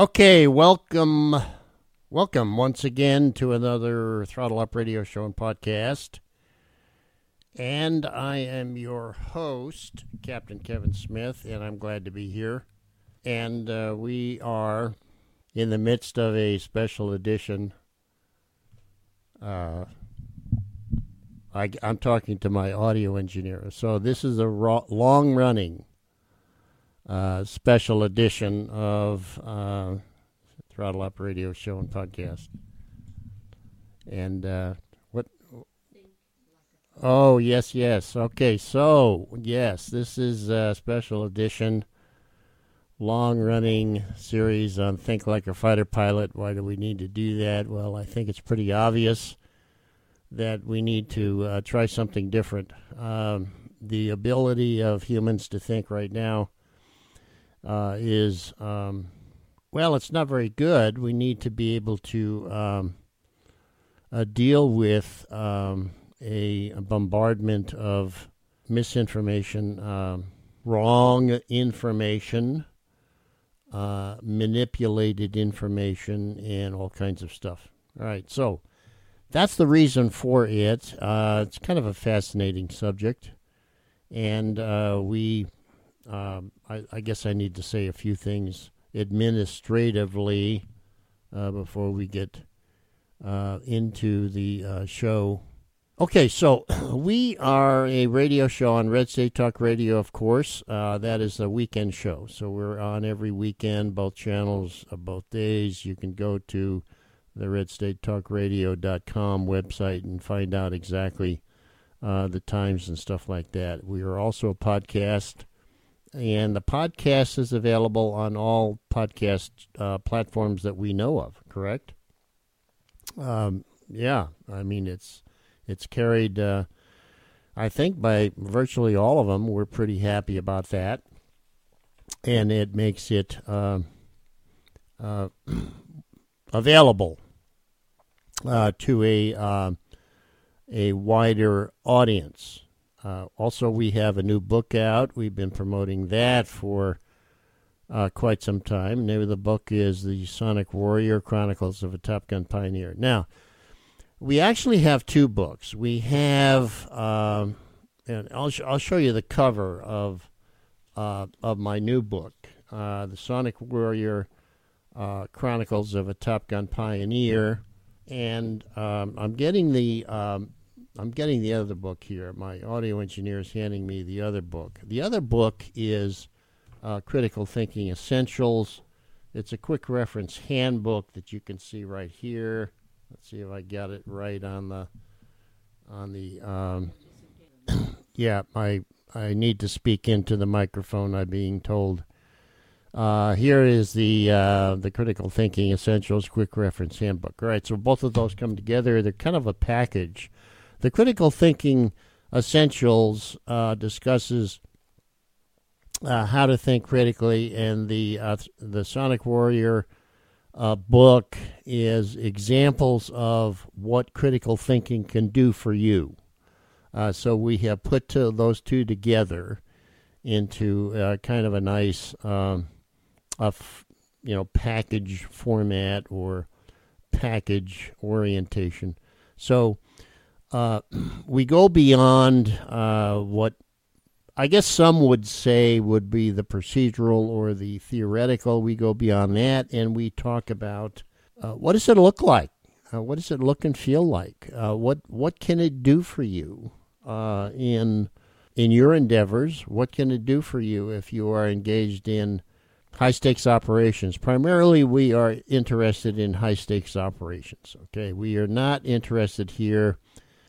Okay, welcome, welcome once again to another Throttle Up Radio Show and podcast. And I am your host, Captain Kevin Smith, and I'm glad to be here. And uh, we are in the midst of a special edition. Uh, I, am talking to my audio engineer. So this is a long running uh, special edition of uh, Throttle Up Radio Show and Podcast. And uh, what? Oh, yes, yes. Okay, so, yes, this is a special edition, long running series on Think Like a Fighter Pilot. Why do we need to do that? Well, I think it's pretty obvious that we need to uh, try something different. Um, the ability of humans to think right now uh, is, um, well, it's not very good. We need to be able to um, uh, deal with um, a, a, bombardment of misinformation, um, wrong information, uh, manipulated information, and all kinds of stuff. All right, so that's the reason for it. Uh, it's kind of a fascinating subject, and uh, we um, I, I, guess I need to say a few things administratively uh, before we get uh, into the uh, show. Okay, so we are a radio show on Red State Talk Radio, of course. Uh, that is a weekend show. So we're on every weekend, both channels, uh, both days. You can go to the redstatetalkradio.com website and find out exactly uh, the times and stuff like that. We are also a podcast and the podcast is available on all podcast uh, platforms that we know of. Correct? Um, yeah, I mean it's it's carried. Uh, I think by virtually all of them. We're pretty happy about that, and it makes it uh, uh available uh, to a uh, a wider audience. Uh, also, we have a new book out. We've been promoting that for uh, quite some time. The name of the book is The Sonic Warrior Chronicles of a Top Gun Pioneer. Now, we actually have two books. We have, um, and I'll, sh- I'll show you the cover of, uh, of my new book, uh, The Sonic Warrior uh, Chronicles of a Top Gun Pioneer. And um, I'm getting the um, I'm getting the other book here. My audio engineer is handing me the other book. The other book is uh, Critical Thinking Essentials. It's a quick reference handbook that you can see right here. Let's see if I got it right on the on the. Um, yeah, I I need to speak into the microphone. I'm being told. Uh, here is the uh, the Critical Thinking Essentials Quick Reference Handbook. All right, so both of those come together. They're kind of a package. The Critical Thinking Essentials uh, discusses uh, how to think critically, and the uh, the Sonic Warrior uh, book is examples of what critical thinking can do for you. Uh, so we have put to those two together into uh, kind of a nice, um, you know, package format or package orientation. So uh, we go beyond uh, what I guess some would say would be the procedural or the theoretical. We go beyond that and we talk about uh, what does it look like? Uh, what does it look and feel like? Uh, what what can it do for you uh, in in your endeavors? What can it do for you if you are engaged in high stakes operations? Primarily, we are interested in high stakes operations. Okay, we are not interested here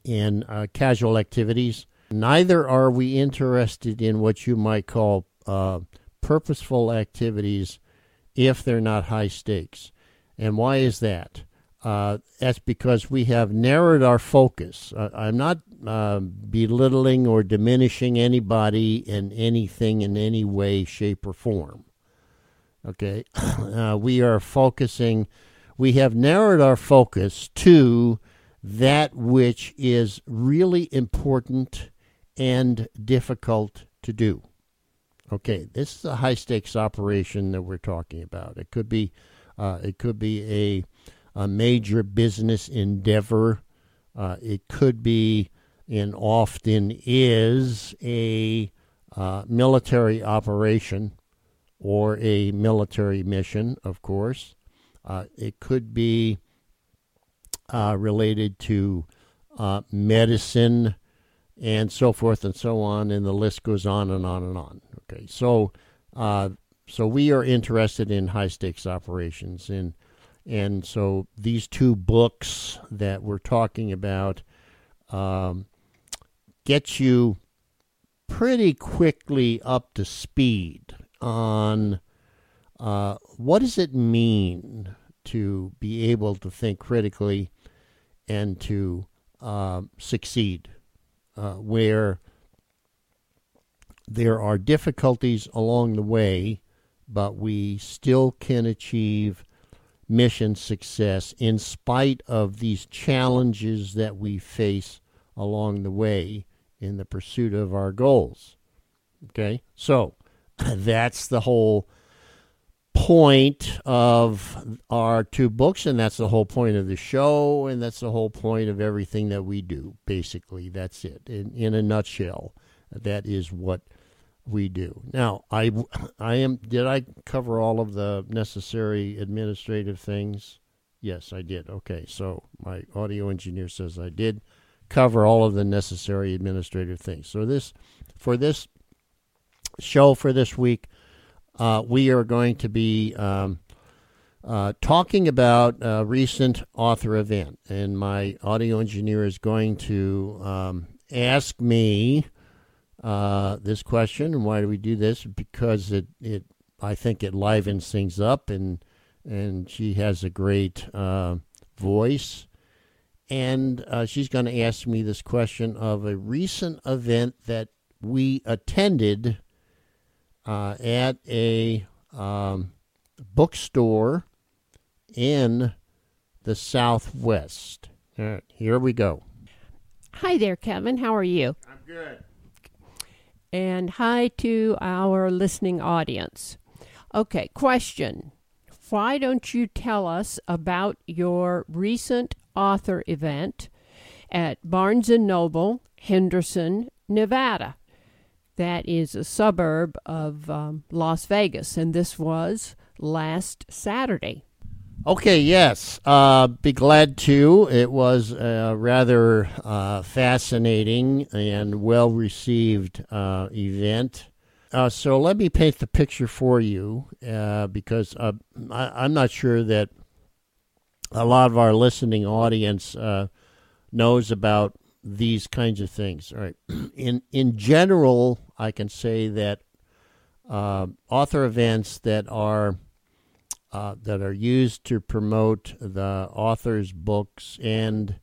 in uh, casual activities. Neither are we interested in what you might call uh, purposeful activities if they're not high stakes. And why is that? Uh, that's because we have narrowed our focus. Uh, I'm not uh, belittling or diminishing anybody in anything in any way, shape, or form. Okay? Uh, we are focusing, we have narrowed our focus to that which is really important and difficult to do. Okay, this is a high stakes operation that we're talking about. It could be Uh, it could be a, a major business endeavor. Uh, it could be, and often is, a uh, military operation or a military mission, of course. Uh, it could be uh, related to uh, medicine and so forth and so on, and the list goes on and on and on. Okay, so uh, so we are interested in high stakes operations, and and so these two books that we're talking about um, get you pretty quickly up to speed on uh, what does it mean to be able to think critically and to uh, succeed uh, where there are difficulties along the way, but we still can achieve mission success in spite of these challenges that we face along the way in the pursuit of our goals. Okay, so that's the whole point of our two books, and that's the whole point of the show, and that's the whole point of everything that we do. Basically, that's it. In, in a nutshell, that is what we do. Now, I, I am. Did I cover all of the necessary administrative things? Yes, I did. Okay, so my audio engineer says I did cover all of the necessary administrative things. So this, for this show for this week, uh, we are going to be um, uh, talking about a recent author event, and my audio engineer is going to um, ask me uh, this question. And why do we do this? Because it, it I think it livens things up, and and she has a great uh, voice. And uh, she's going to ask me this question of a recent event that we attended uh, at a um, bookstore in the Southwest. All right, here we go. Hi there, Kevin. How are you? I'm good. And hi to our listening audience. Okay, question. Why don't you tell us about your recent author event at Barnes & Noble, Henderson, Nevada? That is a suburb of um, Las Vegas, and this was last Saturday. Okay, yes. Uh, be glad to. It was a rather uh, fascinating and well received uh, event. Uh, so let me paint the picture for you uh, because uh, I, am not sure that a lot of our listening audience knows about these kinds of things. All right. In in general, I can say that uh, author events that are uh, that are used to promote the author's books and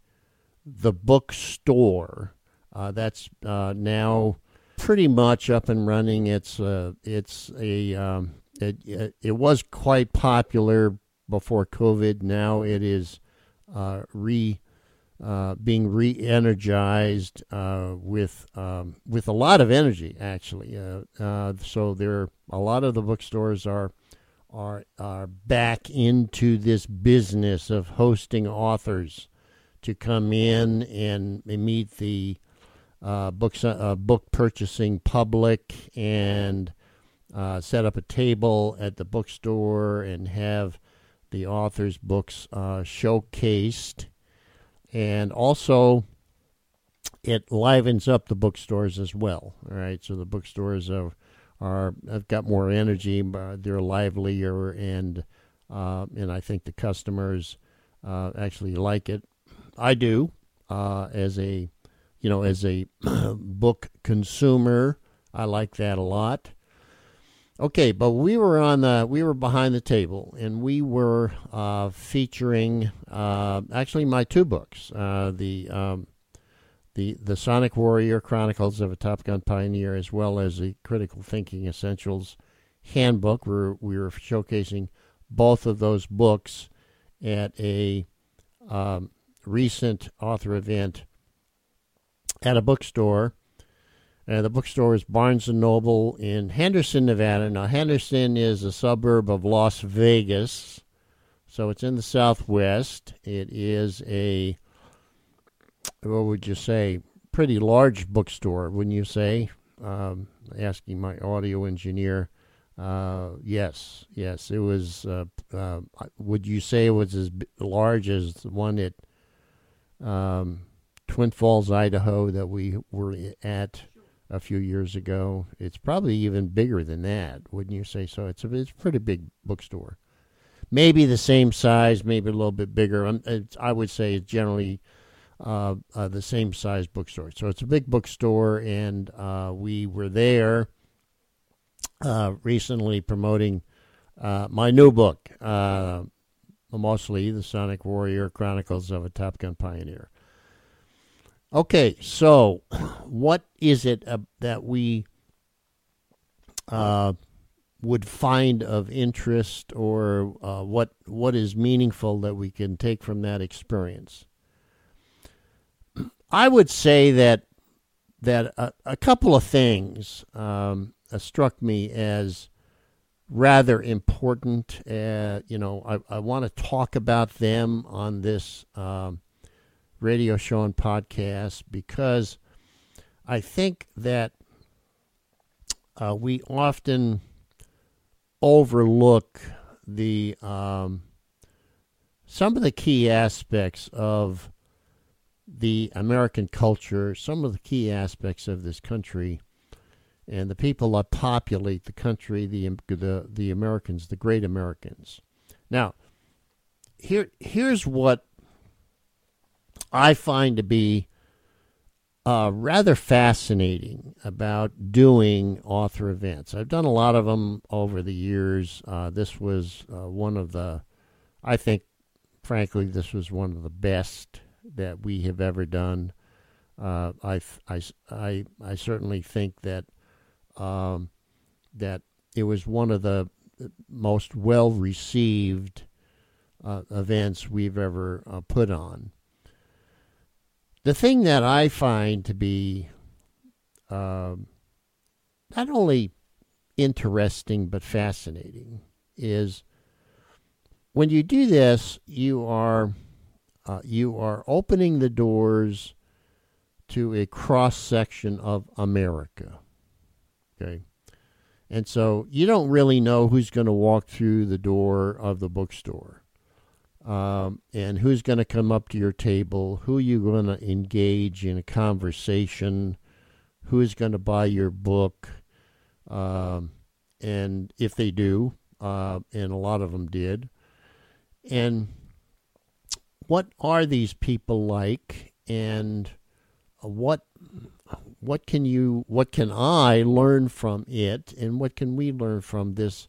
the bookstore. Uh, that's uh, now pretty much up and running. It's uh, it's a um, it, it was quite popular before COVID. Now it is uh, re uh, being re-energized uh, with um, with a lot of energy, actually. Uh, uh, so there, a lot of the bookstores are are are back into this business of hosting authors to come in and meet the uh, books book purchasing public and set up a table at the bookstore and have the author's books showcased and also it livens up the bookstores as well. All right, so the bookstores are are have got more energy, they're livelier, and uh, and I think the customers uh, actually like it. I do uh, as a you know as a book consumer. I like that a lot. Okay, but we were on the we were behind the table, and we were uh, featuring uh, actually my two books, uh, the um, the the Sonic Warrior Chronicles of a Top Gun Pioneer, as well as the Critical Thinking Essentials Handbook. We're we were showcasing both of those books at a um, recent author event at a bookstore uh, the bookstore is Barnes and Noble in Henderson, Nevada. Now, Henderson is a suburb of Las Vegas, So it's in the Southwest. It is a, what would you say, pretty large bookstore, wouldn't you say? Um, asking my audio engineer. Uh, yes, yes, it was. Uh, uh, would you say it was as large as the one at um, Twin Falls, Idaho, that we were at a few years ago? It's probably even bigger than that, wouldn't you say so? It's a, it's a pretty big bookstore. Maybe the same size, maybe a little bit bigger. I would say it's generally uh, uh, the same size bookstore. So it's a big bookstore, and uh, we were there uh, recently promoting uh, my new book, uh, mostly The Sonic Warrior Chronicles of a Top Gun Pioneer. Okay, so what is it uh, that we uh, would find of interest, or uh, what what is meaningful that we can take from that experience? I would say that that a, a couple of things um, struck me as rather important. Uh, you know, I, I want to talk about them on this um, radio show and podcast because I think that uh, we often overlook the um, some of the key aspects of the American culture, some of the key aspects of this country and the people that populate the country, the the the Americans, the great Americans. Now, here here's what I find to be uh, rather fascinating about doing author events. I've done a lot of them over the years. Uh, this was uh, one of the, I think, frankly, this was one of the best that we have ever done. Uh, I, I, I, I certainly think that um, that it was one of the most well received uh, events we've ever uh, put on. The thing that I find to be uh, not only interesting but fascinating is when you do this, you are uh, you are opening the doors to a cross section of America. Okay. And so you don't really know who's going to walk through the door of the bookstore um, and who's going to come up to your table, who you're going to engage in a conversation, who's going to buy your book. Um, and if they do, uh, and a lot of them did, and what are these people like, and what what can you what can I learn from it? And what can we learn from this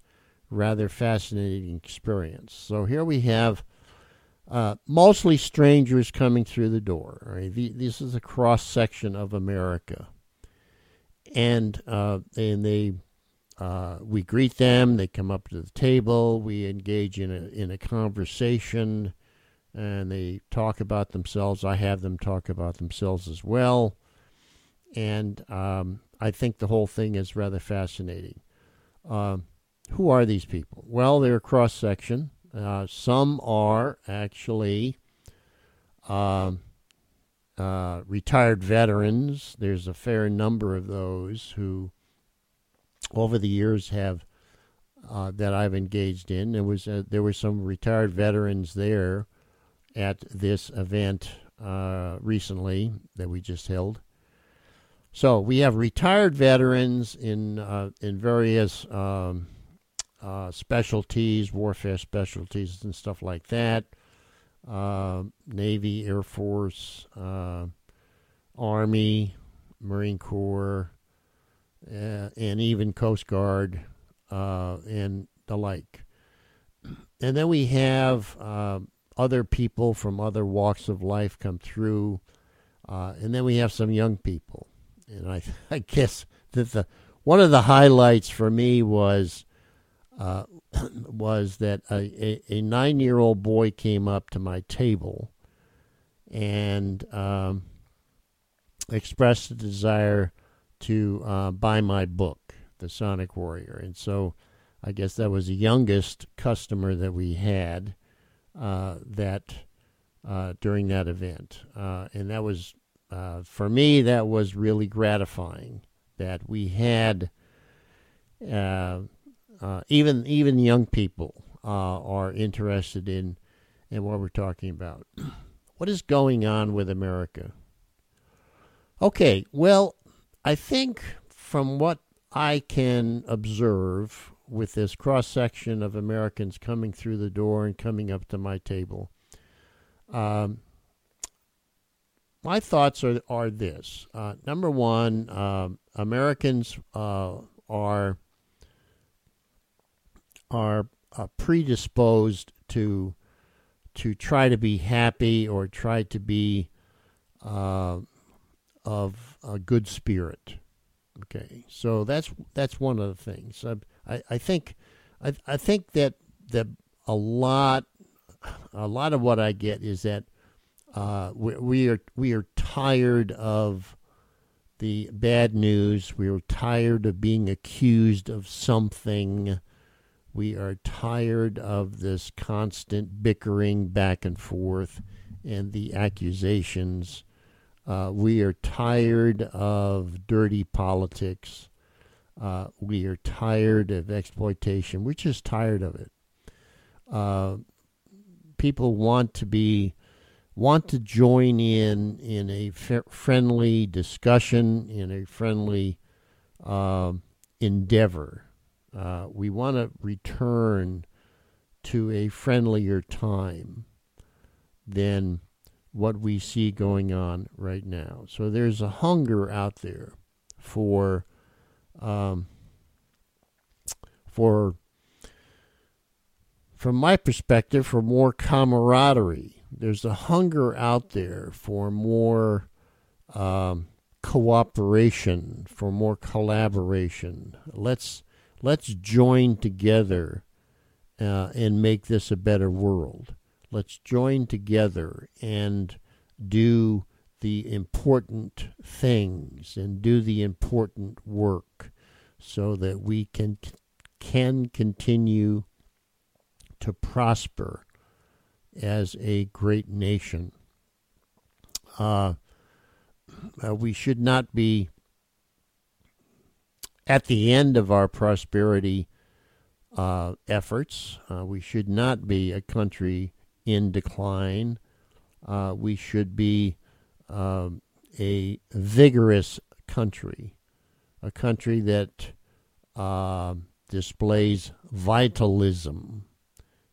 rather fascinating experience? So here we have uh, mostly strangers coming through the door. Right? The, this is a cross section of America, and uh, and they uh, we greet them. They come up to the table. We engage in a in a conversation, and they talk about themselves. I have them talk about themselves as well and um, I think the whole thing is rather fascinating. Uh, who are these people? Well, they're a cross section. Uh, some are actually um, uh, retired veterans. There's a fair number of those who, over the years, have uh, that I've engaged in. There was a, there were some retired veterans there at this event uh, recently that we just held. So we have retired veterans in uh, in various um, uh, specialties, warfare specialties, and stuff like that. Uh, Navy, Air Force, uh, Army, Marine Corps, uh, and even Coast Guard uh, and the like. And then we have other people from other walks of life come through, and then we have some young people and I, I guess that the one of the highlights for me was uh, was that a, a, a nine year old boy came up to my table and um, expressed a desire to uh, buy my book, The Sonic Warrior, and so I guess that was the youngest customer that we had. uh, that uh, during that event, uh, and that was for me that was really gratifying that we had uh, even even young people are interested in in what we're talking about. What is going on with America? Okay, well, I think from what I can observe with this cross section of Americans coming through the door and coming up to my table, um, my thoughts are, are this. Uh, number one, uh, Americans uh, are are uh, predisposed to to try to be happy or try to be uh, of a good spirit. Okay, so that's that's one of the things. I I, I think I I think that that a lot a lot of what I get is that uh, we, we are we are tired of the bad news. We are tired of being accused of something. We are tired of this constant bickering back and forth and the accusations. Uh, we are tired of dirty politics. Uh, we are tired of exploitation. We're just tired of it. Uh, people want to be want to join in in a f- friendly discussion, in a friendly um, endeavor. Uh, we want to return to a friendlier time than what we see going on right now. So there's a hunger out there for um, for from my perspective for more camaraderie. There's a hunger out there for more um, cooperation, for more collaboration. Let's let's join together uh, and make this a better world. Let's join together and do the important things and do the important work so that we can can continue to prosper as a great nation. Uh, uh, we should not be at the end of our prosperity uh, efforts. Uh, we should not be a country in decline. Uh, we should be um, a vigorous country, a country that uh, displays vitalism,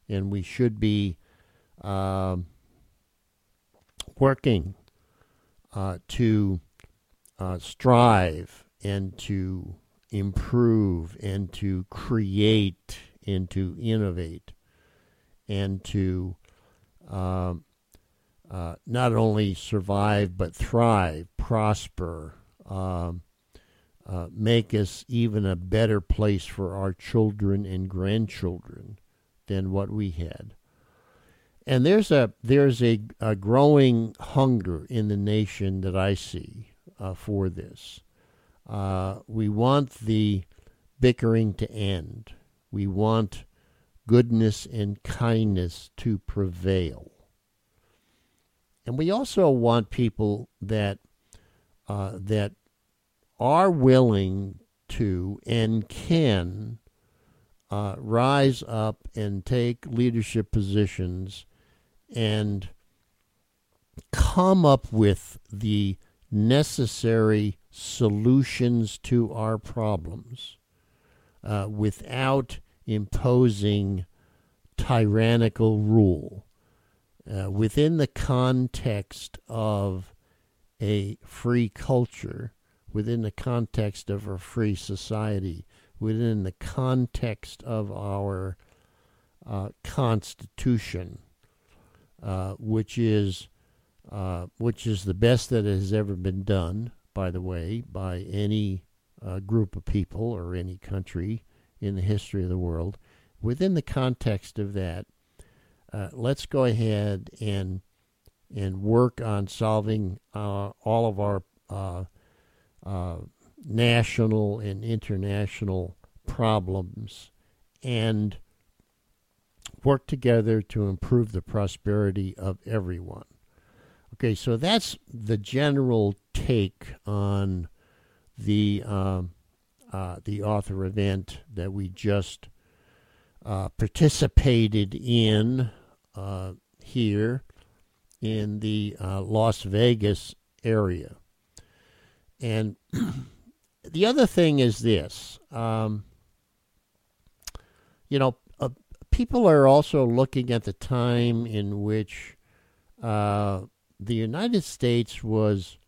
and we should be uh, working uh, to uh, strive and to improve and to create and to innovate and to um, uh, not only survive but thrive, prosper, um, uh, make us even a better place for our children and grandchildren than what we had. And there's a there's a, a growing hunger in the nation that I see uh, for this. Uh, we want the bickering to end. We want goodness and kindness to prevail. And we also want people that uh, that are willing to and can uh, rise up and take leadership positions and come up with the necessary solutions to our problems uh, without imposing tyrannical rule uh, within the context of a free culture, within the context of a free society, within the context of our uh, Constitution, uh, which is uh, which is the best that has ever been done, by the way, by any uh, group of people or any country in the history of the world. Within the context of that, uh, let's go ahead and and work on solving uh, all of our uh, uh, national and international problems, and work together to improve the prosperity of everyone. Okay, so that's the general take on the um, uh, the author event that we just uh, participated in uh, here in the uh, Las Vegas area. And the other thing is this um, you know, uh, people are also looking at the time in which uh, the United States was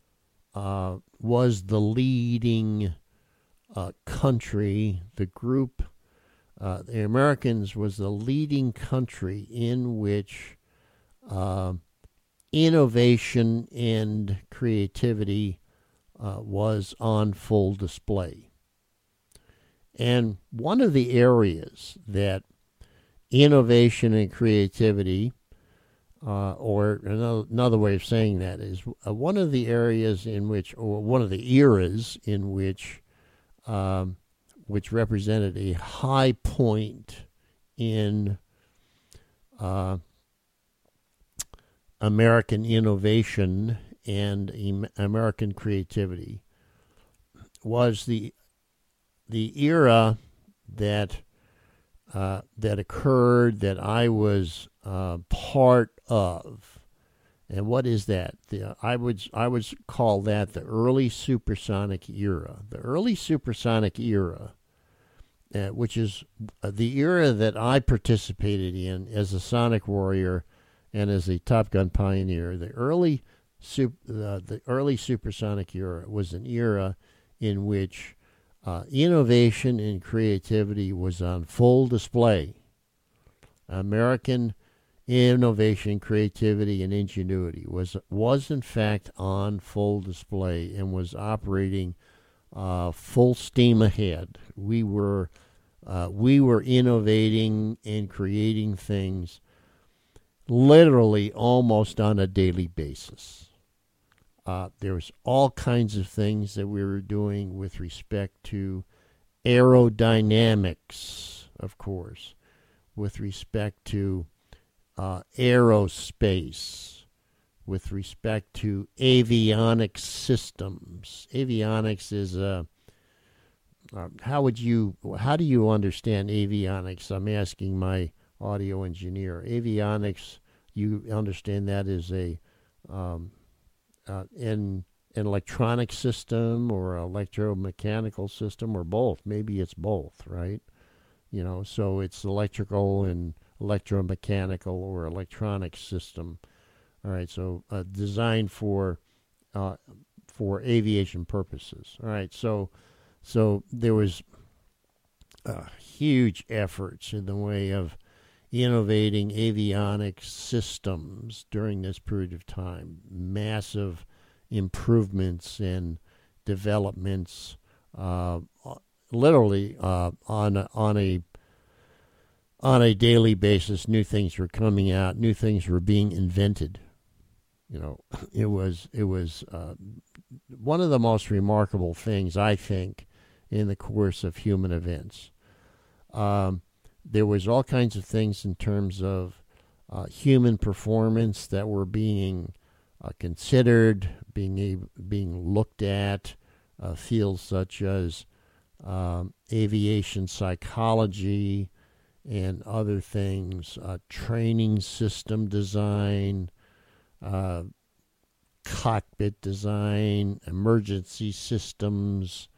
uh, was the leading uh, country, the group, uh, the Americans was the leading country in which uh, innovation and creativity uh, was on full display. And one of the areas that innovation and creativity, uh, or another, another, way of saying that is uh, one of the areas in which, or one of the eras in which, um, which represented a high point in uh, American innovation and American creativity was the the era that uh, that occurred that I was uh, part of. And what is that? The, I would I would call that the early supersonic era. The early supersonic era, uh, which is uh, the era that I participated in as a sonic warrior and as a Top Gun pioneer. The early super, uh, the early supersonic era was an era in which uh, innovation and creativity was on full display. American innovation, creativity, and ingenuity was was in fact on full display and was operating uh, full steam ahead. We were uh, we were innovating and creating things literally almost on a daily basis. Uh, there was all kinds of things that we were doing with respect to aerodynamics, of course, with respect to uh, aerospace, with respect to avionics systems. Avionics is a uh, how would you how do you understand avionics? I'm asking my audio engineer. Avionics, you understand that is a um, uh, in an electronic system or electromechanical system or both. Maybe it's both, right? You know, so it's electrical and electromechanical or electronic system. All right, so uh, designed for uh, for aviation purposes. All right, so so there was uh, huge efforts in the way of innovating avionics systems during this period of time. Massive improvements and developments, uh, literally uh, on on a on a daily basis. New things were coming out. New things were being invented. You know, it was it was uh, one of the most remarkable things I think in the course of human events. Um, there was all kinds of things in terms of uh, human performance that were being uh, considered, being being looked at, uh, fields such as um, aviation psychology and other things, uh, training system design, uh, cockpit design, emergency systems.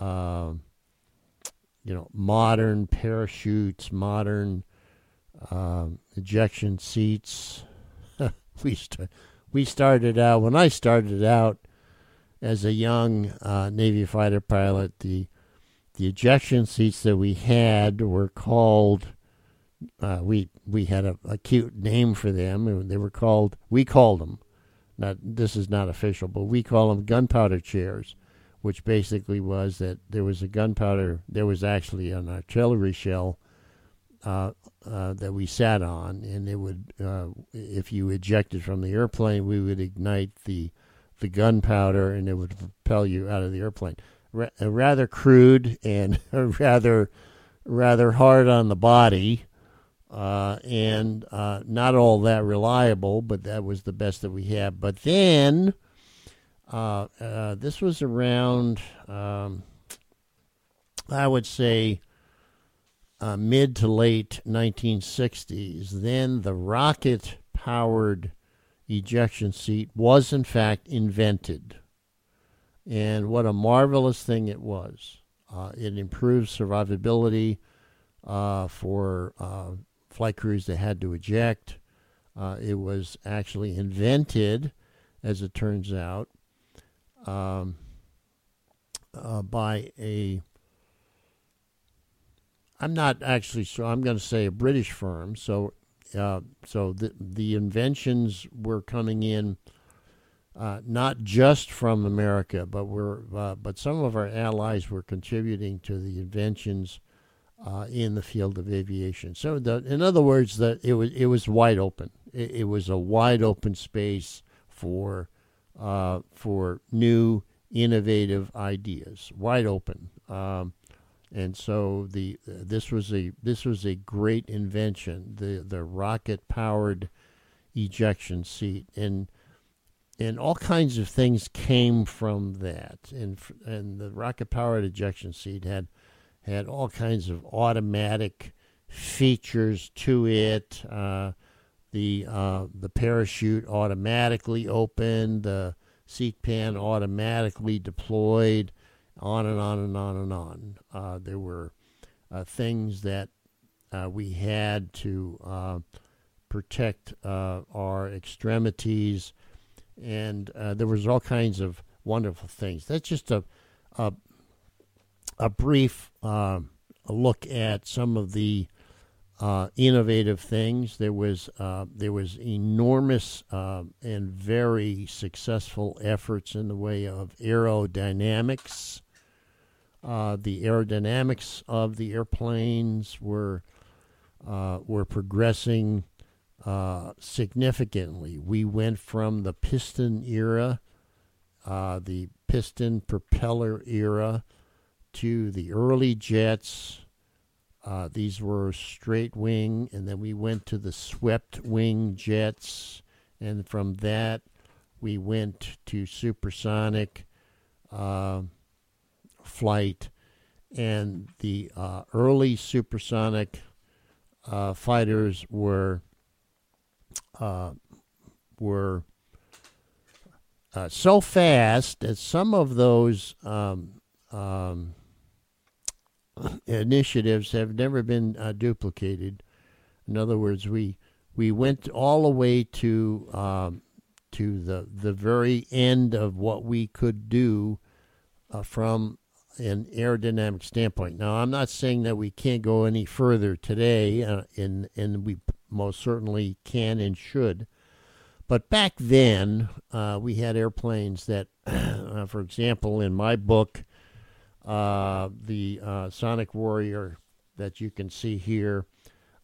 Um, you know, modern parachutes, modern um, ejection seats. we st- we started out when I started out as a young uh, Navy fighter pilot. The the ejection seats that we had were called. Uh, we we had a, a cute name for them. They were called. We called them. Not this is not official, but we call them gunpowder chairs which basically was that there was a gunpowder, there was actually an artillery shell uh, uh, that we sat on, and it would, uh, if you ejected from the airplane, we would ignite the the gunpowder, and it would propel you out of the airplane. Ra- rather crude and rather rather hard on the body, uh, and uh, not all that reliable, but that was the best that we had. But then, uh, uh this was around, um, I would say, uh, mid to late 1960s. Then the rocket powered ejection seat was, in fact, invented. And what a marvelous thing it was. Uh, it improved survivability for flight crews that had to eject. Uh, it was actually invented, as it turns out, um, uh, by a. I'm not actually sure. I'm going to say a British firm. So, uh, so the the inventions were coming in. Uh, not just from America, but we're uh, but some of our allies were contributing to the inventions uh, in the field of aviation. So, the, in other words, that it was it was wide open. It, it was a wide open space for uh, for new innovative ideas, wide open. Um, and so the this was a this was a great invention, the the rocket powered ejection seat, and and all kinds of things came from that. And and the rocket powered ejection seat had had all kinds of automatic features to it. Uh, the uh, the parachute automatically opened, the seat pan automatically deployed, on and on and on and on. Uh, there were uh, things that uh, we had to uh, protect our extremities, and there was all kinds of wonderful things. That's just a, a a brief uh, look at some of the uh, innovative things. There was uh, there was enormous uh, and very successful efforts in the way of aerodynamics. Uh, the aerodynamics of the airplanes were uh, were progressing significantly. We went from the piston era, the piston propeller era, to the early jets. Uh, these were straight wing, and then we went to the swept wing jets, and from that we went to supersonic uh, flight, and the uh, early supersonic uh, fighters were uh, were uh, so fast that some of those um, um, initiatives have never been uh, duplicated. In other words, we we went all the way to um, to the the very end of what we could do uh, from an aerodynamic standpoint. Now, I'm not saying that we can't go any further today, uh, and and we most certainly can and should. But back then, uh, we had airplanes that, uh, for example, in my book, uh, the uh, Sonic Warrior that you can see here.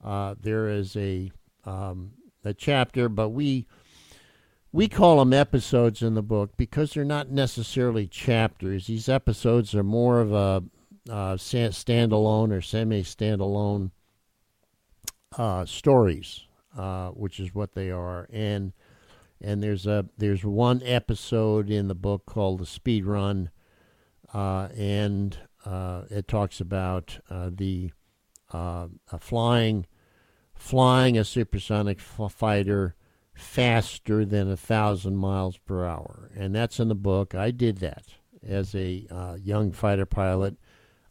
Uh, there is a um, a chapter, but we we call them episodes in the book because they're not necessarily chapters. These episodes are more of a uh, standalone or semi-standalone uh, stories, uh, which is what they are. And and there's a there's one episode in the book called the Speed Run uh, and uh, it talks about uh, the flying flying a supersonic f- fighter faster than a thousand miles per hour, and that's in the book. I did that as a uh, young fighter pilot,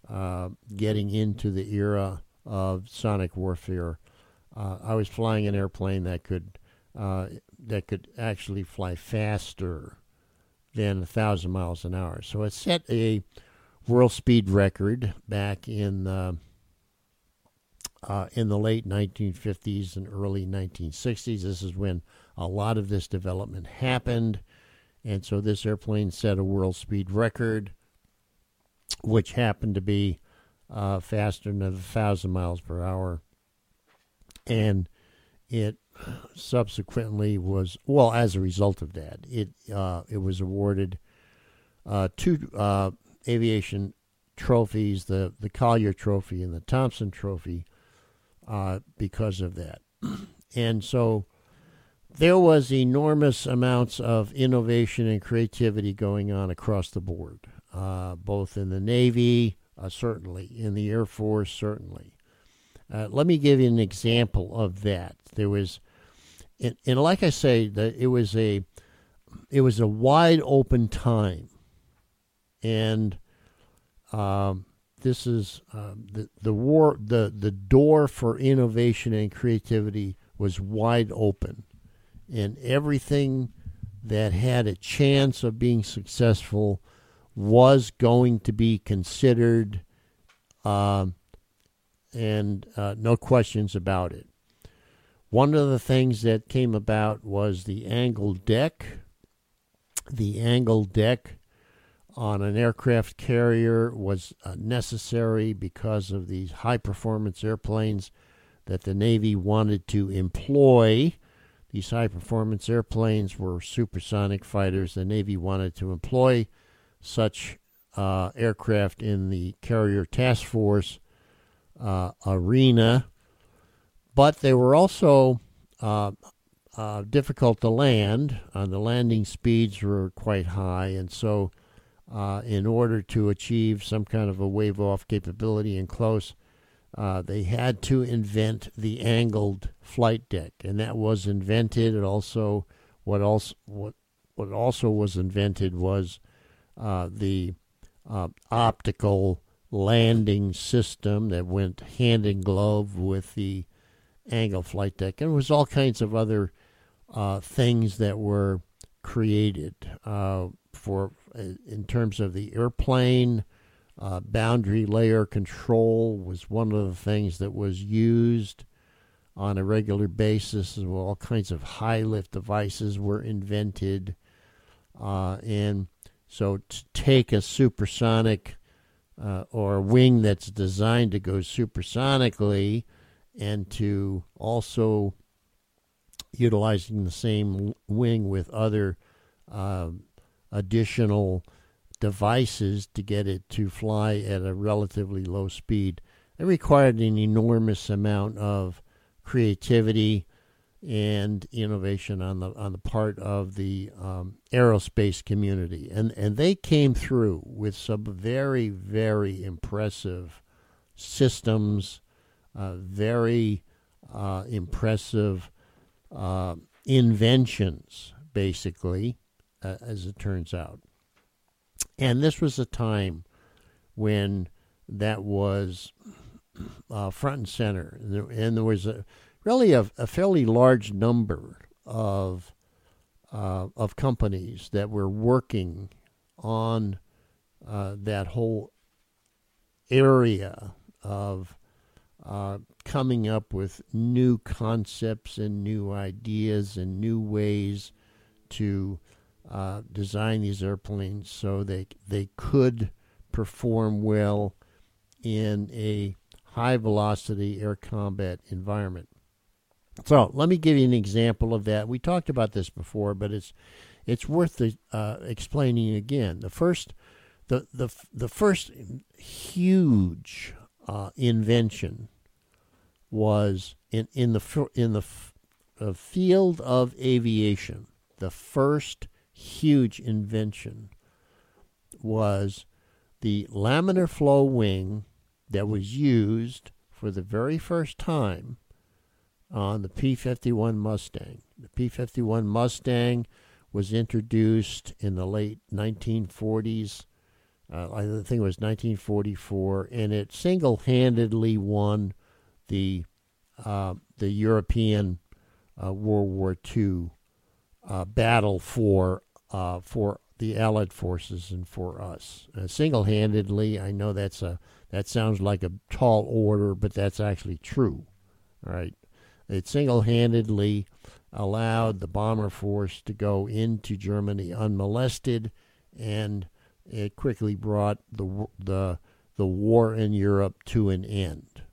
uh, getting into the era of sonic warfare. Uh, I was flying an airplane that could that could actually fly faster than a thousand miles an hour. So it set a world speed record back in uh, uh, in the late 1950s and early 1960s. This is when a lot of this development happened, and so this airplane set a world speed record, which happened to be uh, faster than a thousand miles per hour, and it subsequently was well as a result of that it uh, it was awarded uh, two uh, aviation trophies the the Collier Trophy and the Thompson Trophy uh, because of that. and so there was enormous amounts of innovation and creativity going on across the board, uh, both in the Navy, uh, certainly, in the Air Force, certainly. Uh, let me give you an example of that. There was, and, and like I say, that it was a, it was a wide open time, and um, this is um, the the war the the door for innovation and creativity was wide open, and everything that had a chance of being successful was going to be considered, um, and uh, no questions about it. One of the things that came about was the angled deck. The angled deck on an aircraft carrier was uh, necessary because of these high performance airplanes that the Navy wanted to employ. These high performance airplanes were supersonic fighters. The Navy wanted to employ such uh, aircraft in the carrier task force uh, arena, but they were also uh, uh, difficult to land. Uh, the landing speeds were quite high, and so uh, in order to achieve some kind of a wave off capability in close, uh, they had to invent the angled flight deck, and that was invented. And also, what also what what also was invented was the optical landing system that went hand in glove with the angle flight deck, and it was all kinds of other uh, things that were created uh, for uh, in terms of the airplane. Uh, boundary layer control was one of the things that was used on a regular basis. All kinds of high lift devices were invented. Uh, and so to take a supersonic uh, or wing that's designed to go supersonically and to also utilizing the same wing with other uh, additional devices to get it to fly at a relatively low speed. It required an enormous amount of creativity and innovation on the on the part of the um, aerospace community, and and they came through with some very very impressive systems, uh, very uh, impressive uh, inventions, basically, uh, as it turns out. And this was a time when that was uh, front and center, and there, and there was a really a, a, fairly large number of uh, of companies that were working on uh, that whole area of uh, coming up with new concepts and new ideas and new ways to uh, design these airplanes so they they could perform well in a high velocity air combat environment. So let me give you an example of that. We talked about this before, but it's it's worth the, uh, explaining again. The first the the the first huge uh, invention was in in the in the uh, field of aviation. The first huge invention was the laminar flow wing that was used for the very first time on the P 51 Mustang. The P 51 Mustang was introduced in the late 1940s. Uh, I think it was 1944, and it single handedly won the, uh, the European uh, World War II uh, battle for uh, for the Allied forces and for us. Uh, single-handedly, I know that's a that sounds like a tall order, but that's actually true. Right? It single-handedly allowed the bomber force to go into Germany unmolested, and it quickly brought the the the war in Europe to an end.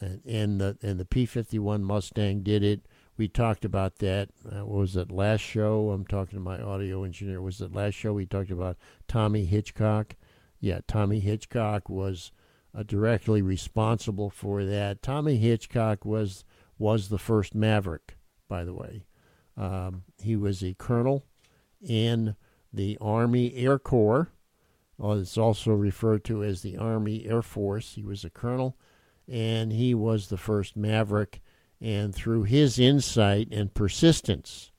And, and the and the P-51 Mustang did it we talked about that. Uh, was it last show? I'm talking to my audio engineer. Was it last show we talked about Tommy Hitchcock? Yeah, Tommy Hitchcock was uh, directly responsible for that. Tommy Hitchcock was was the first Maverick, by the way. Um, he was a colonel in the Army Air Corps. Well, it's also referred to as the Army Air Force. He was a colonel, and he was the first Maverick. And through his insight and persistence,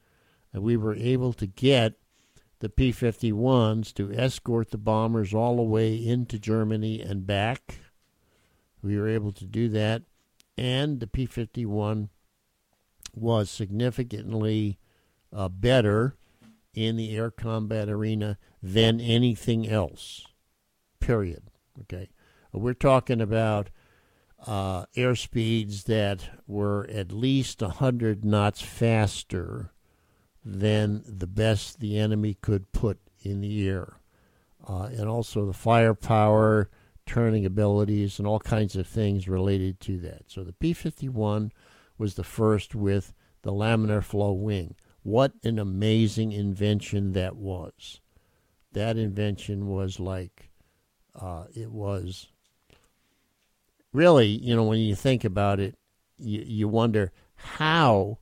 uh, we were able to get the P 51s to escort the bombers all the way into Germany and back. We were able to do that. And the P 51 was significantly uh, better in the air combat arena than anything else. Period. Okay. We're talking about uh, air speeds that were at least 100 knots faster than the best the enemy could put in the air. Uh, and also the firepower, turning abilities, and all kinds of things related to that. So the P 51 was the first with the laminar flow wing. What an amazing invention that was. That invention was like, uh, it was really, you know, when you think about it, you, you wonder how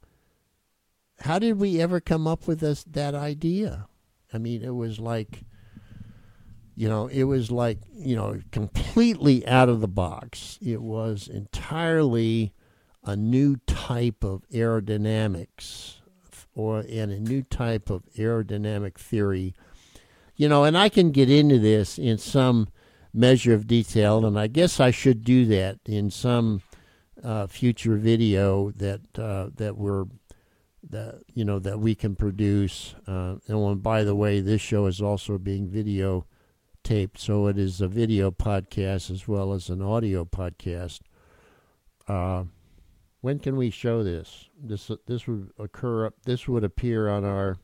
how did we ever come up with this that idea? I mean, it was like you know, it was like, you know, completely out of the box. It was entirely a new type of aerodynamics or and a new type of aerodynamic theory. You know, and I can get into this in some measure of detail, and I guess I should do that in some uh, future video that uh, that we're that you know that we can produce. Uh, and by the way, this show is also being video taped, so it is a video podcast as well as an audio podcast. Uh, when can we show this? This this would occur up. This would appear on our.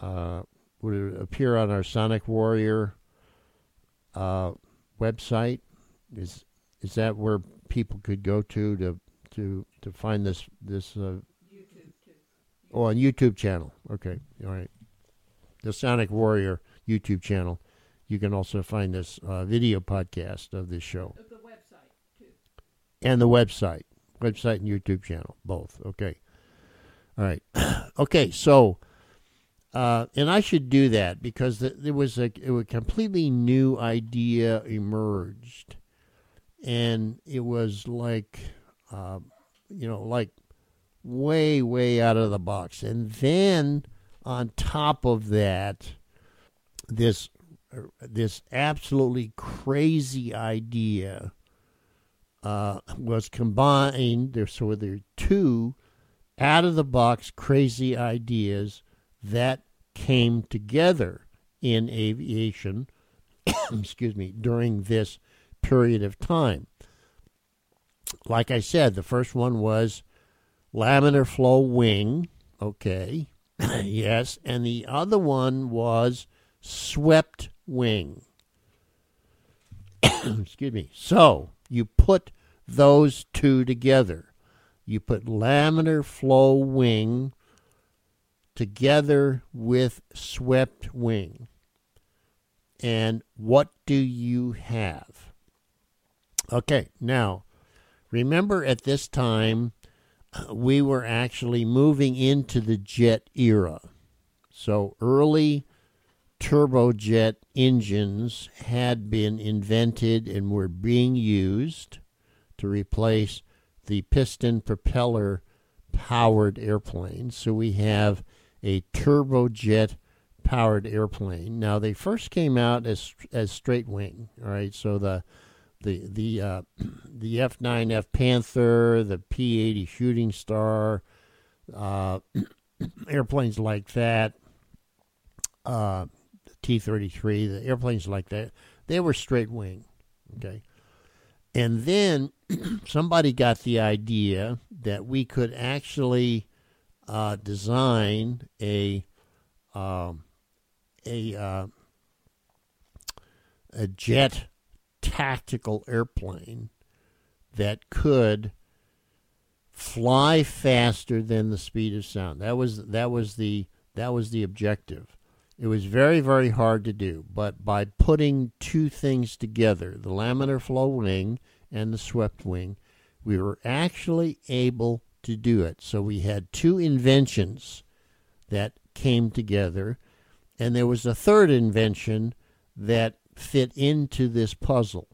Uh, would appear on our Sonic Warrior uh, website? Is is that where people could go to to to to find this this uh, Oh, on YouTube channel. Okay, all right. The Sonic Warrior YouTube channel. You can also find this uh, video podcast of this show. The website too. And the website, website and YouTube channel, both. Okay. All right. okay, so. Uh, and I should do that because the, there was a, a completely new idea emerged, and it was like, uh, you know, like way, way out of the box. And then on top of that, this this absolutely crazy idea uh, was combined. There, so there are two out of the box crazy ideas that came together in aviation. excuse me, during this period of time. Like I said, the first one was laminar flow wing. Okay. yes. And the other one was swept wing. Excuse me. So you put those two together. You put laminar flow wing together with swept wing. And what do you have? Okay, now remember at this time we were actually moving into the jet era. So early turbojet engines had been invented and were being used to replace the piston propeller powered airplanes. So we have a turbojet powered airplane. Now they first came out as as straight wing, all right? So the the the uh, the F9F Panther, the P80 Shooting Star, uh, airplanes like that, uh, T33, the airplanes like that, they were straight wing. Okay. And then somebody got the idea that we could actually uh, design a um, a uh, a jet tactical airplane that could fly faster than the speed of sound. That was that was the that was the objective. It was very, very hard to do, but by putting two things together, the laminar flow wing and the swept wing, we were actually able to do it. So we had two inventions that came together, and there was a third invention that fit into this puzzle.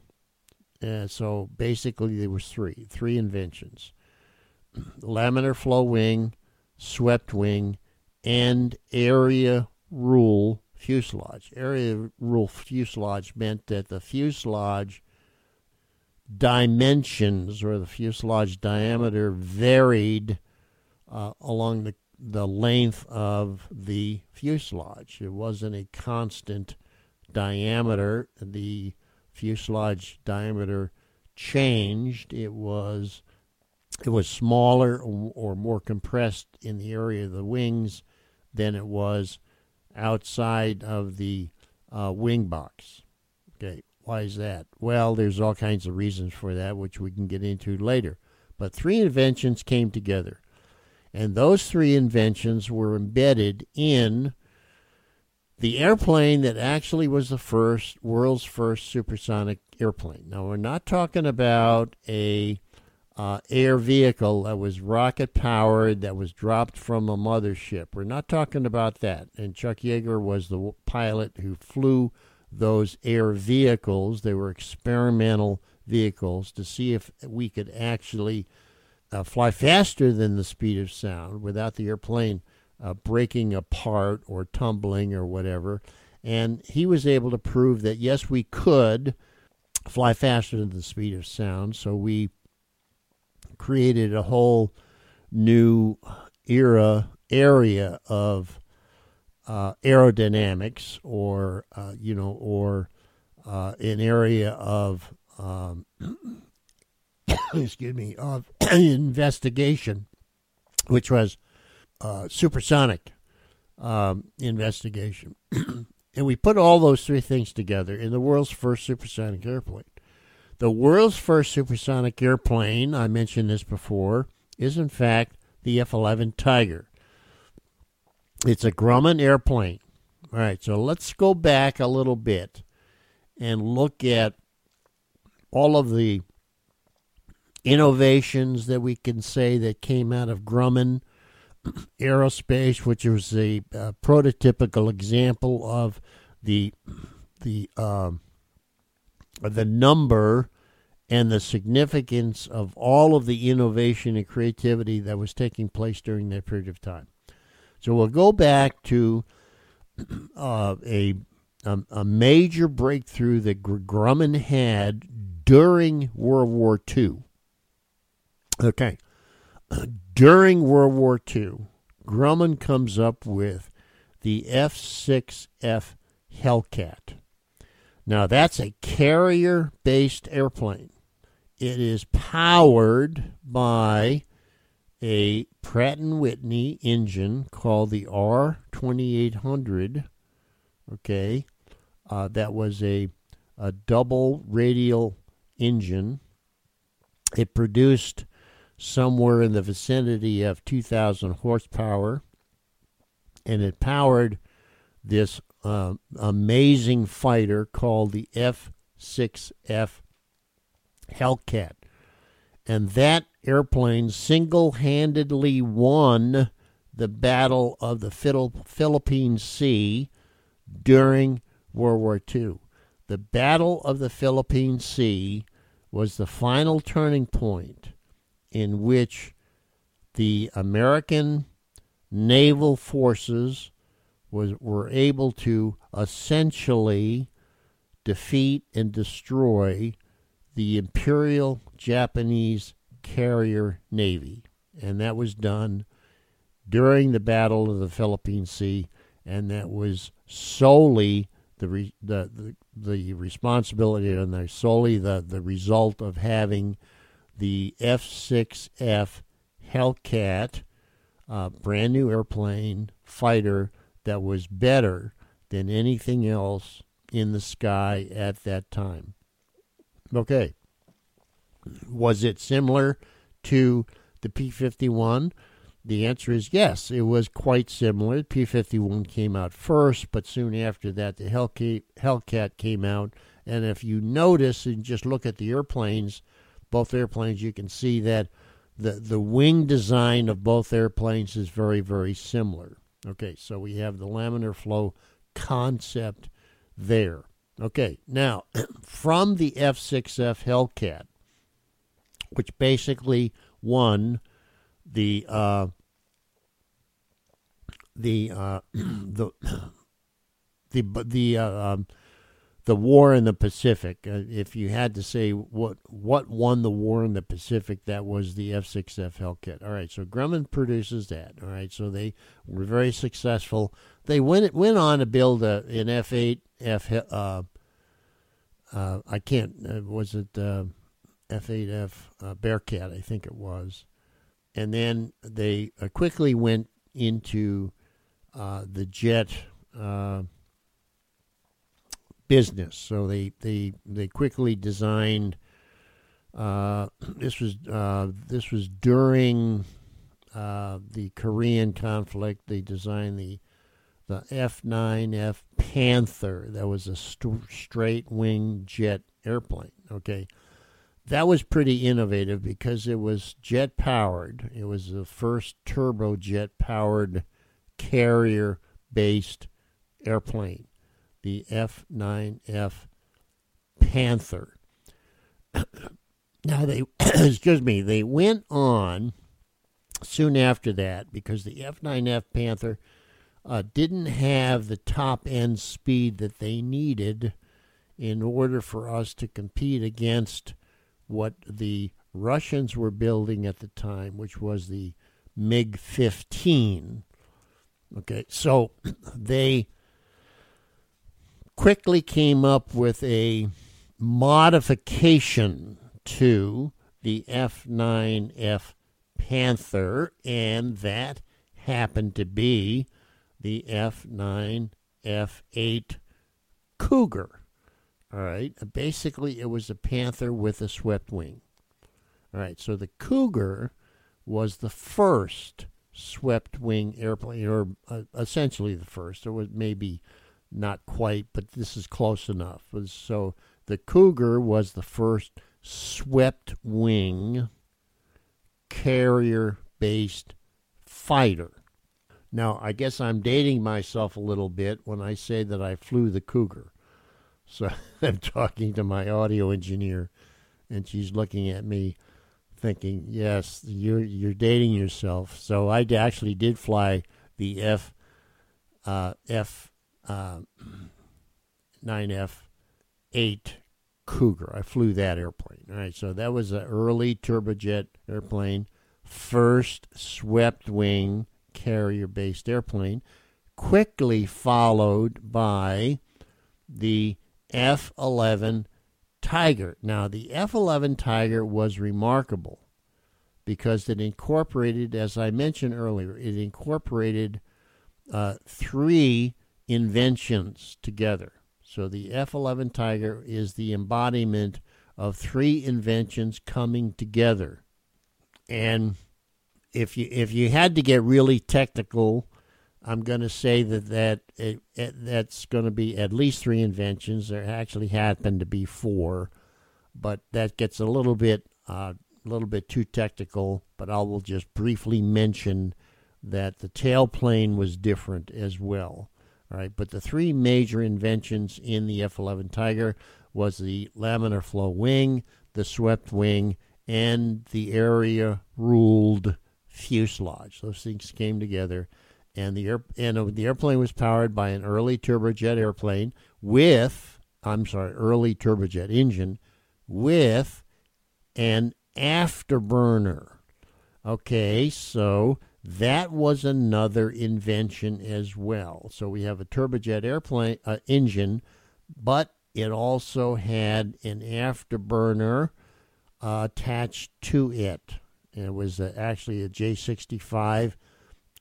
Uh, so basically, there was three, three inventions: laminar flow wing, swept wing, and area rule fuselage. Area rule fuselage meant that the fuselage dimensions or the fuselage diameter varied uh, along the the length of the fuselage. It wasn't a constant diameter. The fuselage diameter changed. It was it was smaller or more compressed in the area of the wings than it was outside of the uh, wing box. Okay, why is that? Well, there's all kinds of reasons for that, which we can get into later. But three inventions came together, and those three inventions were embedded in the airplane that actually was the first world's first supersonic airplane. Now, we're not talking about a uh, air vehicle that was rocket powered, that was dropped from a mothership. We're not talking about that. And Chuck Yeager was the pilot who flew those air vehicles. They were experimental vehicles to see if we could actually uh, fly faster than the speed of sound without the airplane uh, breaking apart or tumbling or whatever. And he was able to prove that yes, we could fly faster than the speed of sound. So we created a whole new era area of uh, aerodynamics, or uh, you know, or uh, an area of um, excuse me of investigation, which was uh, supersonic um, investigation, and we put all those three things together in the world's first supersonic airplane. The world's first supersonic airplane, I mentioned this before, is in fact the F 11 Tiger. It's a Grumman airplane. All right, so let's go back a little bit and look at all of the innovations that we can say that came out of Grumman Aerospace, which was a uh, prototypical example of the the um, the number and the significance of all of the innovation and creativity that was taking place during that period of time. So we'll go back to uh, a, a, a major breakthrough that Grumman had during World War II. Okay, during World War II, Grumman comes up with the F6F Hellcat. Now, that's a carrier based airplane. It is powered by a Pratt & Whitney engine called the R2800. Okay, uh, that was a, a double radial engine. It produced somewhere in the vicinity of 2,000 horsepower, and it powered this uh, amazing fighter called the F 6F Hellcat. And that airplane single handedly won the Battle of the Philippine Sea during World War II. The Battle of the Philippine Sea was the final turning point in which the American naval forces was were able to essentially defeat and destroy the Imperial Japanese Carrier Navy, and that was done during the Battle of the Philippine Sea, and that was solely the re, the, the the responsibility and the solely the the result of having the F6F Hellcat, uh, brand new airplane fighter that was better than anything else in the sky at that time. Okay. Was it similar to the P 51? the answer is yes. It was quite similar. P 51 came out first, but soon after that, the Hellcat, Hellcat came out. And if you notice and just look at the airplanes, both airplanes, you can see that the, the wing design of both airplanes is very, very similar. Okay, so we have the laminar flow concept there. Okay, now from the F6F Hellcat, which basically won the uh, the uh, the the the uh, um, the war in the Pacific. Uh, if you had to say what what won the war in the Pacific, that was the F6F Hellcat. All right, so Grumman produces that. All right, so they were very successful. They went went on to build a, an F8 F. Uh, uh, I can't. Uh, was it F8F uh, Bearcat? I think it was. And then they uh, quickly went into the jet business. So they they they quickly designed. Uh, this was uh, this was during uh, the Korean conflict. They designed the the F9F Panther. That was a st- straight wing jet airplane. Okay, that was pretty innovative because it was jet powered. It was the first turbojet powered carrier based airplane the F9F Panther. now they excuse me, they went on soon after that because the F9F Panther uh, didn't have the top end speed that they needed in order for us to compete against what the Russians were building at the time, which was the MiG 15. Okay, so they quickly came up with a modification to the F9F Panther, and that happened to be the F9F8 Cougar. All right, basically, it was a Panther with a swept wing. All right, so the Cougar was the first swept wing airplane, or uh, essentially the first. There was maybe not quite, but this is close enough. So the Cougar was the first swept wing carrier based fighter. Now, I guess I'm dating myself a little bit when I say that I flew the Cougar. So I'm talking to my audio engineer, and she's looking at me thinking, yes, you're, you're dating yourself. So I actually did fly the F, uh, F uh, 9F 8 Cougar. I flew that airplane. All right, so that was an early turbojet airplane, first swept wing carrier based airplane, quickly followed by the F 11 Tiger. Now, the F 11 Tiger was remarkable because it incorporated, as I mentioned earlier, it incorporated uh, three inventions together. So the F 11 Tiger is the embodiment of three inventions coming together. And if you if you had to get really technical, I'm going to say that that it, it, that's going to be at least three inventions. There actually happened to be four, but that gets a little bit uh, a little bit too technical. But I will just briefly mention that the tailplane was different as well. All right, but the three major inventions in the F-11 Tiger was the laminar flow wing, the swept wing, and the area ruled fuselage. Those things came together, and the air and uh, the airplane was powered by an early turbojet airplane with I'm sorry, early turbojet engine with an afterburner. Okay, so that was another invention as well. So we have a turbojet airplane uh, engine, but it also had an afterburner uh, attached to it. it was uh, actually a J65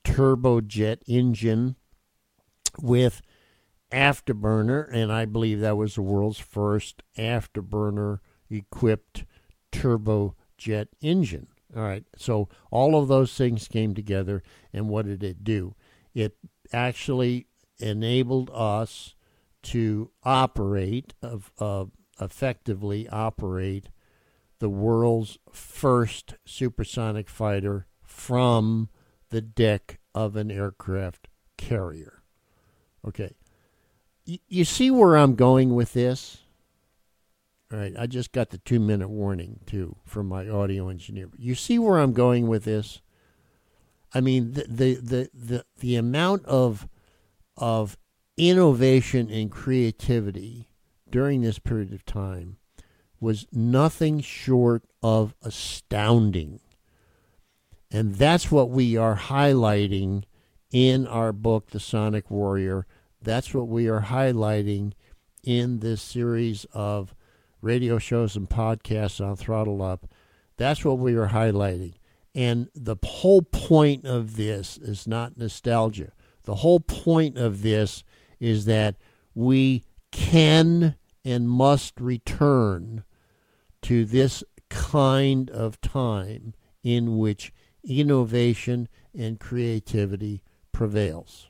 turbojet engine with afterburner, and I believe that was the world's first afterburner equipped turbojet engine. All right. So all of those things came together, and what did it do? It actually enabled us to operate, of, uh, effectively operate the world's first supersonic fighter from the deck of an aircraft carrier. Okay. Y- you see where I'm going with this? Right, I just got the two minute warning too from my audio engineer. You see where I'm going with this? I mean, the the the the, the amount of of innovation and creativity during this period of time was nothing short of astounding. And that's what we are highlighting in our book, The Sonic Warrior. That's what we are highlighting in this series of radio shows and podcasts on Throttle Up. That's what we are highlighting. And the whole point of this is not nostalgia. The whole point of this is that we can and must return to this kind of time in which innovation and creativity prevails.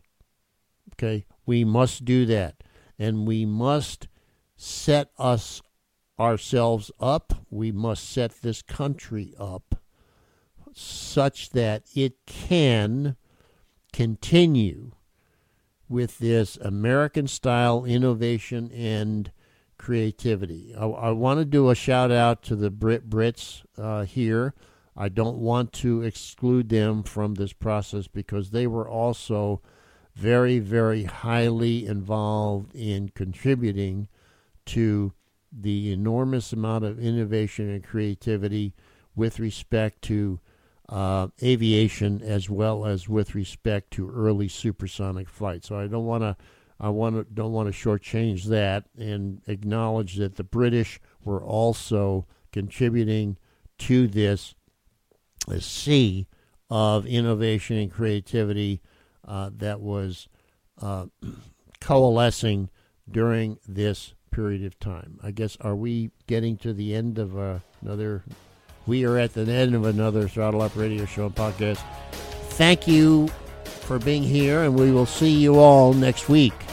Okay, we must do that, and we must set us ourselves up. We must set this country up such that it can continue with this American style innovation and creativity. I, I want to do a shout out to the Brit Brits uh, here. I don't want to exclude them from this process because they were also very, very highly involved in contributing to the enormous amount of innovation and creativity with respect to uh, aviation as well as with respect to early supersonic flight. So I don't want to I want to don't want to shortchange that and acknowledge that the British were also contributing to this sea of innovation and creativity uh, that was uh, coalescing during this period of time. I guess are we getting to the end of uh, another? We are at the end of another Throttle Up Radio Show and podcast. Thank you for being here, and we will see you all next week.